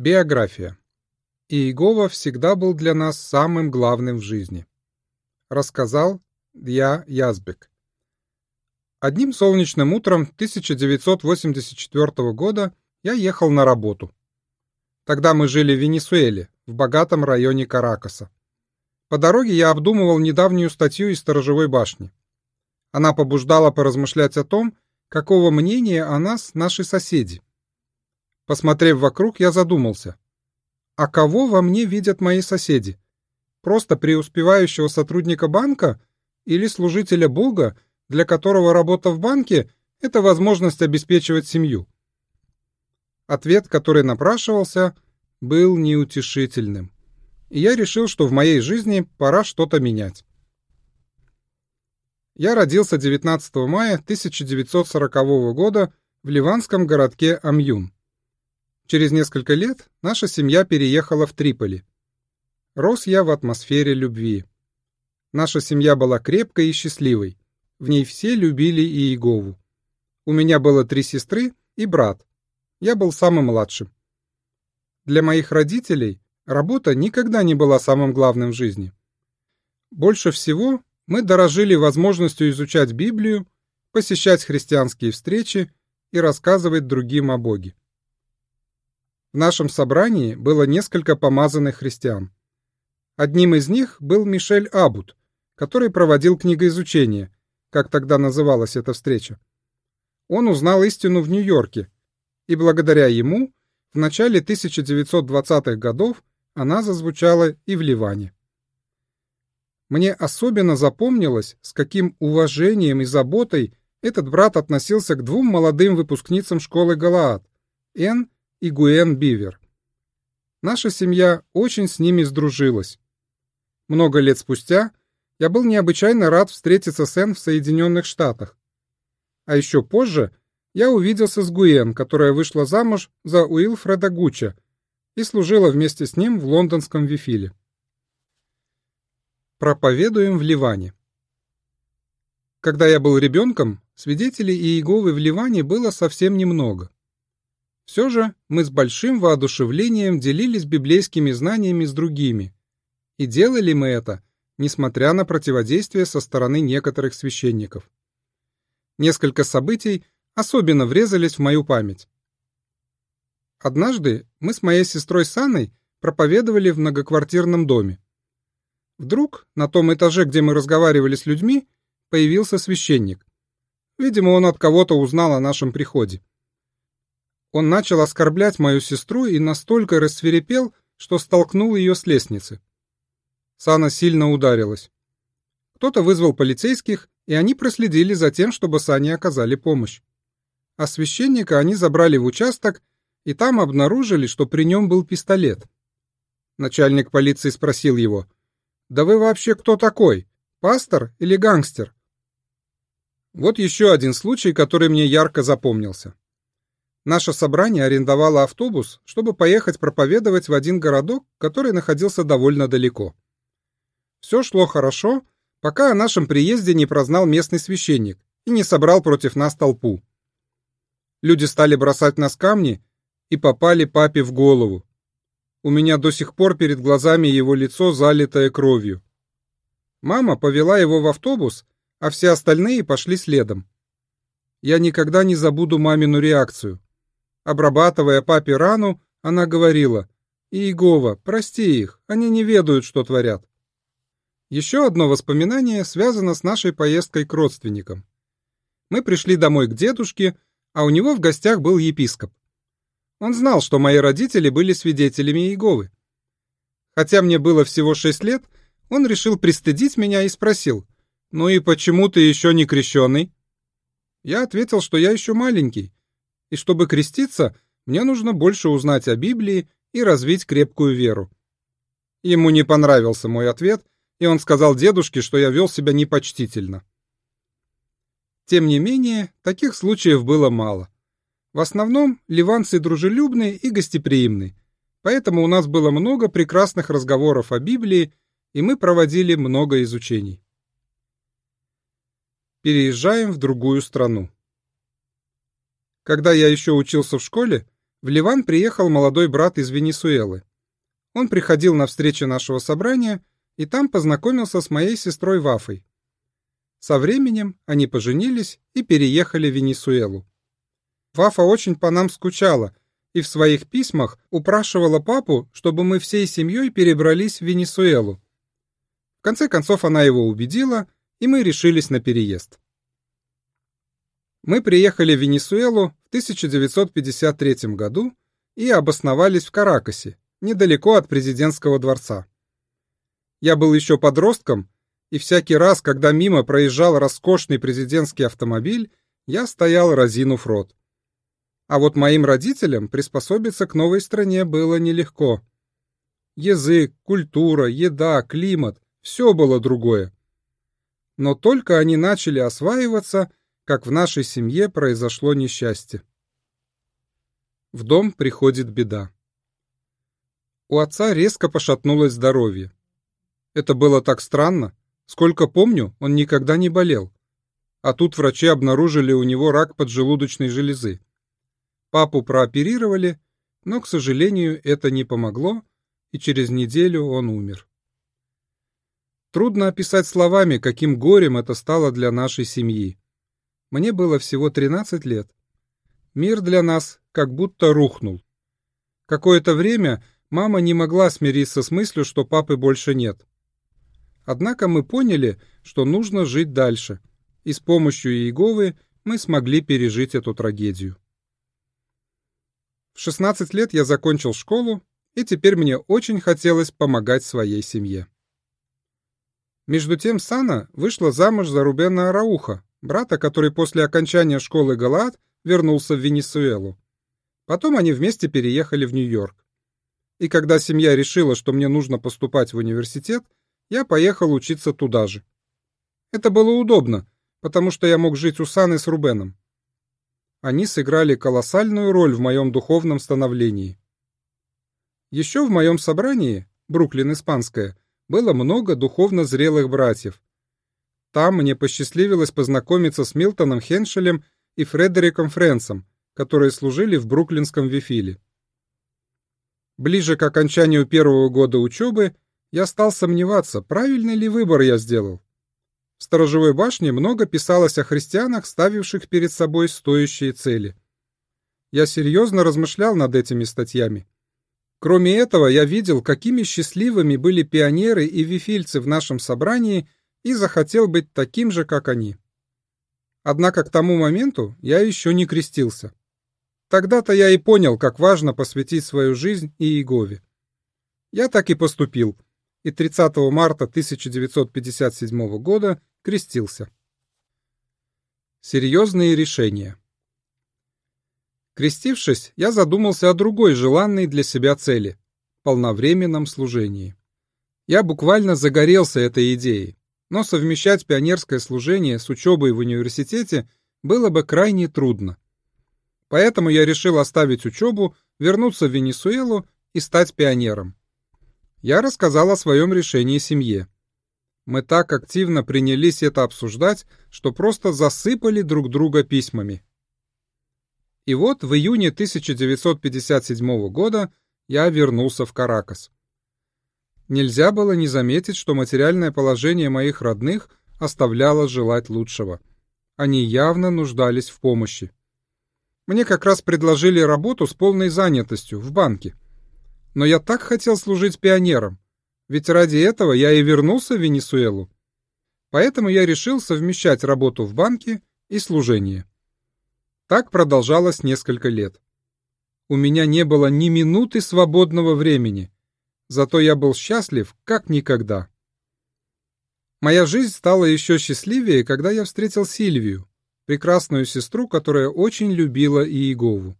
Биография. Иегова всегда был для нас самым главным в жизни. Рассказал я Язбек. Одним солнечным утром 1984 года я ехал на работу. Тогда мы жили в Венесуэле, в богатом районе Каракаса. По дороге я обдумывал недавнюю статью из Сторожевой башни. Она побуждала поразмышлять о том, какого мнения о нас наши соседи. Посмотрев вокруг, я задумался. А кого во мне видят мои соседи? Просто преуспевающего сотрудника банка или служителя Бога, для которого работа в банке – это возможность обеспечивать семью? Ответ, который напрашивался, был неутешительным. И я решил, что в моей жизни пора что-то менять. Я родился 19 мая 1940 года в ливанском городке Амьюн. Через несколько лет наша семья переехала в Триполи. Рос я в атмосфере любви. Наша семья была крепкой и счастливой. В ней все любили Иегову. У меня было три сестры и брат. Я был самым младшим. Для моих родителей работа никогда не была самым главным в жизни. Больше всего мы дорожили возможностью изучать Библию, посещать христианские встречи и рассказывать другим о Боге. В нашем собрании было несколько помазанных христиан. Одним из них был Мишель Абут, который проводил книгоизучение, как тогда называлась эта встреча. Он узнал истину в Нью-Йорке, и благодаря ему в начале 1920-х годов она зазвучала и в Ливане. Мне особенно запомнилось, с каким уважением и заботой этот брат относился к двум молодым выпускницам школы Галаад, Эн и Гуэн Бивер. Наша семья очень с ними сдружилась. Много лет спустя я был необычайно рад встретиться с Энн в Соединенных Штатах. А еще позже я увиделся с Гуэн, которая вышла замуж за Уилфреда Гучча и служила вместе с ним в лондонском Вифиле. Проповедуем в Ливане. Когда я был ребенком, свидетелей Иеговы в Ливане было совсем немного. Все же мы с большим воодушевлением делились библейскими знаниями с другими. И делали мы это, несмотря на противодействие со стороны некоторых священников. Несколько событий особенно врезались в мою память. Однажды мы с моей сестрой Саной проповедовали в многоквартирном доме. Вдруг на том этаже, где мы разговаривали с людьми, появился священник. Видимо, он от кого-то узнал о нашем приходе. Он начал оскорблять мою сестру и настолько рассверепел, что столкнул ее с лестницы. Сана сильно ударилась. Кто-то вызвал полицейских, и они проследили за тем, чтобы Сане оказали помощь. А священника они забрали в участок, и там обнаружили, что при нем был пистолет. Начальник полиции спросил его, «Да вы вообще кто такой? Пастор или гангстер?» Вот еще один случай, который мне ярко запомнился. Наше собрание арендовало автобус, чтобы поехать проповедовать в один городок, который находился довольно далеко. Все шло хорошо, пока о нашем приезде не прознал местный священник и не собрал против нас толпу. Люди стали бросать нас камни и попали папе в голову. У меня до сих пор перед глазами его лицо, залитое кровью. Мама повела его в автобус, а все остальные пошли следом. Я никогда не забуду мамину реакцию. Обрабатывая папе рану, она говорила, «Иегова, прости их, они не ведают, что творят». Еще одно воспоминание связано с нашей поездкой к родственникам. Мы пришли домой к дедушке, а у него в гостях был епископ. Он знал, что мои родители были свидетелями Иеговы. Хотя мне было всего шесть лет, он решил пристыдить меня и спросил, «Ну и почему ты еще не крещеный?» Я ответил, что я еще маленький, и чтобы креститься, мне нужно больше узнать о Библии и развить крепкую веру. Ему не понравился мой ответ, и он сказал дедушке, что я вел себя непочтительно. Тем не менее, таких случаев было мало. В основном ливанцы дружелюбные и гостеприимны, поэтому у нас было много прекрасных разговоров о Библии, и мы проводили много изучений. Переезжаем в другую страну. Когда я еще учился в школе, в Ливан приехал молодой брат из Венесуэлы. Он приходил на встречи нашего собрания и там познакомился с моей сестрой Вафой. Со временем они поженились и переехали в Венесуэлу. Вафа очень по нам скучала и в своих письмах упрашивала папу, чтобы мы всей семьей перебрались в Венесуэлу. В конце концов она его убедила, и мы решились на переезд. Мы приехали в Венесуэлу в 1953 году и обосновались в Каракасе, недалеко от президентского дворца. Я был еще подростком, и всякий раз, когда мимо проезжал роскошный президентский автомобиль, я стоял разинув рот. А вот моим родителям приспособиться к новой стране было нелегко. Язык, культура, еда, климат — все было другое. Но только они начали осваиваться, как в нашей семье произошло несчастье. В дом приходит беда. У отца резко пошатнулось здоровье. Это было так странно. Сколько помню, он никогда не болел. А тут врачи обнаружили у него рак поджелудочной железы. Папу прооперировали, но, к сожалению, это не помогло, и через неделю он умер. Трудно описать словами, каким горем это стало для нашей семьи. Мне было всего 13 лет. Мир для нас как будто рухнул. Какое-то время мама не могла смириться с мыслью, что папы больше нет. Однако мы поняли, что нужно жить дальше, и с помощью Иеговы мы смогли пережить эту трагедию. В 16 лет я закончил школу, и теперь мне очень хотелось помогать своей семье. Между тем Сана вышла замуж за Рубена Арауха, брата, который после окончания школы Галаад вернулся в Венесуэлу. Потом они вместе переехали в Нью-Йорк. И когда семья решила, что мне нужно поступать в университет, я поехал учиться туда же. Это было удобно, потому что я мог жить у Саны с Рубеном. Они сыграли колоссальную роль в моем духовном становлении. Еще в моем собрании, Бруклин Испанская, было много духовно зрелых братьев, там мне посчастливилось познакомиться с Милтоном Хеншелем и Фредериком Френсом, которые служили в Бруклинском Вифиле. Ближе к окончанию первого года учебы я стал сомневаться, правильный ли выбор я сделал. В сторожевой башне много писалось о христианах, ставивших перед собой стоящие цели. Я серьезно размышлял над этими статьями. Кроме этого, я видел, какими счастливыми были пионеры и вифильцы в нашем собрании – и захотел быть таким же, как они. Однако к тому моменту я еще не крестился. Тогда-то я и понял, как важно посвятить свою жизнь Иегове. Я так и поступил, и 30 марта 1957 года крестился. Серьезные решения. Крестившись, я задумался о другой желанной для себя цели – полновременном служении. Я буквально загорелся этой идеей но совмещать пионерское служение с учебой в университете было бы крайне трудно. Поэтому я решил оставить учебу, вернуться в Венесуэлу и стать пионером. Я рассказал о своем решении семье. Мы так активно принялись это обсуждать, что просто засыпали друг друга письмами. И вот в июне 1957 года я вернулся в Каракас. Нельзя было не заметить, что материальное положение моих родных оставляло желать лучшего. Они явно нуждались в помощи. Мне как раз предложили работу с полной занятостью в банке. Но я так хотел служить пионером, ведь ради этого я и вернулся в Венесуэлу. Поэтому я решил совмещать работу в банке и служение. Так продолжалось несколько лет. У меня не было ни минуты свободного времени — зато я был счастлив как никогда. Моя жизнь стала еще счастливее, когда я встретил Сильвию, прекрасную сестру, которая очень любила Иегову.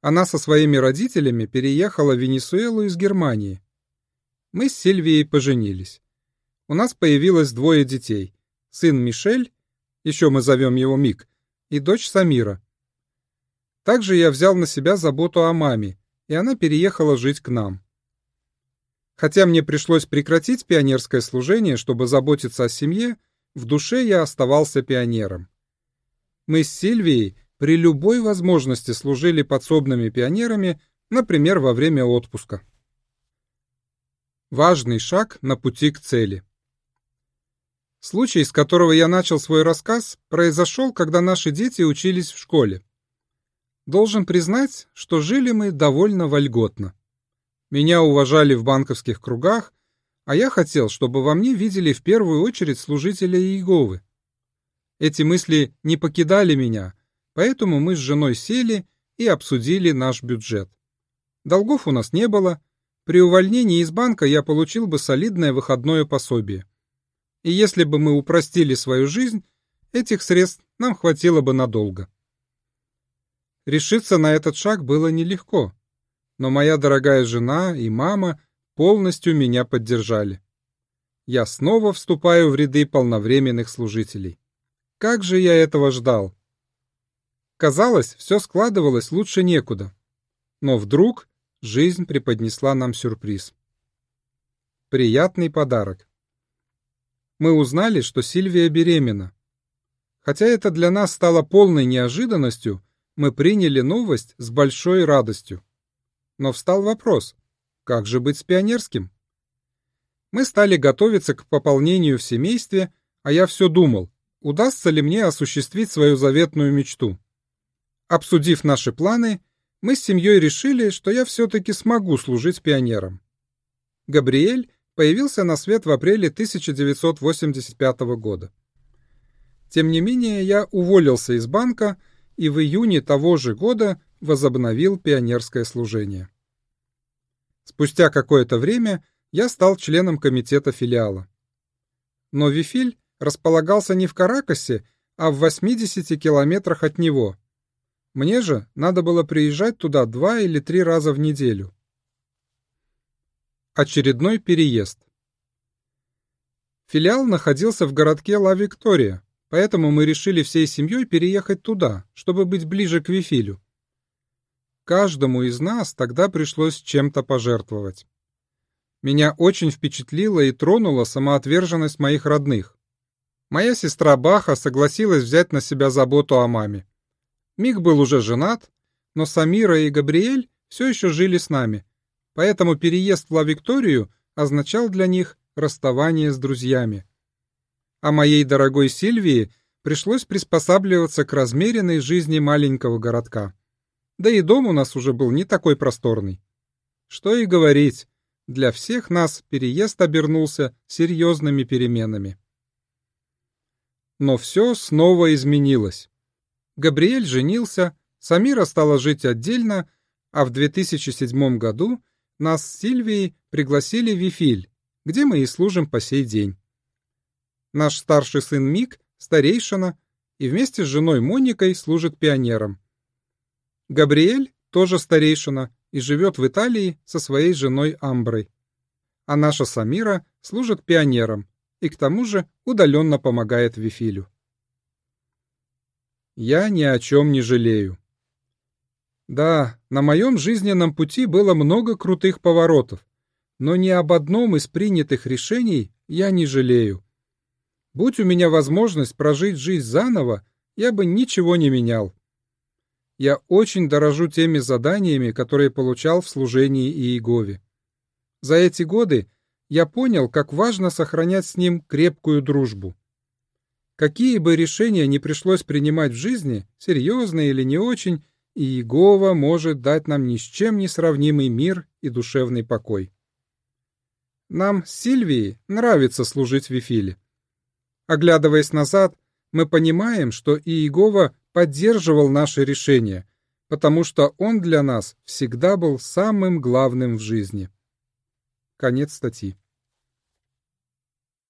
Она со своими родителями переехала в Венесуэлу из Германии. Мы с Сильвией поженились. У нас появилось двое детей. Сын Мишель, еще мы зовем его Мик, и дочь Самира. Также я взял на себя заботу о маме, и она переехала жить к нам. Хотя мне пришлось прекратить пионерское служение, чтобы заботиться о семье, в душе я оставался пионером. Мы с Сильвией при любой возможности служили подсобными пионерами, например, во время отпуска. Важный шаг на пути к цели. Случай, с которого я начал свой рассказ, произошел, когда наши дети учились в школе. Должен признать, что жили мы довольно вольготно. Меня уважали в банковских кругах, а я хотел, чтобы во мне видели в первую очередь служителя Иеговы. Эти мысли не покидали меня, поэтому мы с женой сели и обсудили наш бюджет. Долгов у нас не было, при увольнении из банка я получил бы солидное выходное пособие. И если бы мы упростили свою жизнь, этих средств нам хватило бы надолго. Решиться на этот шаг было нелегко, но моя дорогая жена и мама полностью меня поддержали. Я снова вступаю в ряды полновременных служителей. Как же я этого ждал? Казалось, все складывалось лучше некуда. Но вдруг жизнь преподнесла нам сюрприз. Приятный подарок. Мы узнали, что Сильвия беременна. Хотя это для нас стало полной неожиданностью, мы приняли новость с большой радостью. Но встал вопрос, как же быть с пионерским? Мы стали готовиться к пополнению в семействе, а я все думал, удастся ли мне осуществить свою заветную мечту. Обсудив наши планы, мы с семьей решили, что я все-таки смогу служить пионером. Габриэль появился на свет в апреле 1985 года. Тем не менее, я уволился из банка и в июне того же года возобновил пионерское служение. Спустя какое-то время я стал членом комитета филиала. Но Вифиль располагался не в Каракасе, а в 80 километрах от него. Мне же надо было приезжать туда два или три раза в неделю. Очередной переезд. Филиал находился в городке Ла-Виктория, Поэтому мы решили всей семьей переехать туда, чтобы быть ближе к Вифилю. Каждому из нас тогда пришлось чем-то пожертвовать. Меня очень впечатлила и тронула самоотверженность моих родных. Моя сестра Баха согласилась взять на себя заботу о маме. Мик был уже женат, но Самира и Габриэль все еще жили с нами, поэтому переезд в Ла-Викторию означал для них расставание с друзьями а моей дорогой Сильвии пришлось приспосабливаться к размеренной жизни маленького городка. Да и дом у нас уже был не такой просторный. Что и говорить, для всех нас переезд обернулся серьезными переменами. Но все снова изменилось. Габриэль женился, Самира стала жить отдельно, а в 2007 году нас с Сильвией пригласили в Вифиль, где мы и служим по сей день. Наш старший сын Мик – старейшина, и вместе с женой Моникой служит пионером. Габриэль тоже старейшина и живет в Италии со своей женой Амброй. А наша Самира служит пионером и к тому же удаленно помогает Вифилю. Я ни о чем не жалею. Да, на моем жизненном пути было много крутых поворотов, но ни об одном из принятых решений я не жалею. Будь у меня возможность прожить жизнь заново, я бы ничего не менял. Я очень дорожу теми заданиями, которые получал в служении Иегове. За эти годы я понял, как важно сохранять с ним крепкую дружбу. Какие бы решения ни пришлось принимать в жизни, серьезные или не очень, Иегова может дать нам ни с чем не сравнимый мир и душевный покой. Нам с Сильвией нравится служить в Вифиле. Оглядываясь назад, мы понимаем, что Иегова поддерживал наше решение, потому что он для нас всегда был самым главным в жизни. Конец статьи.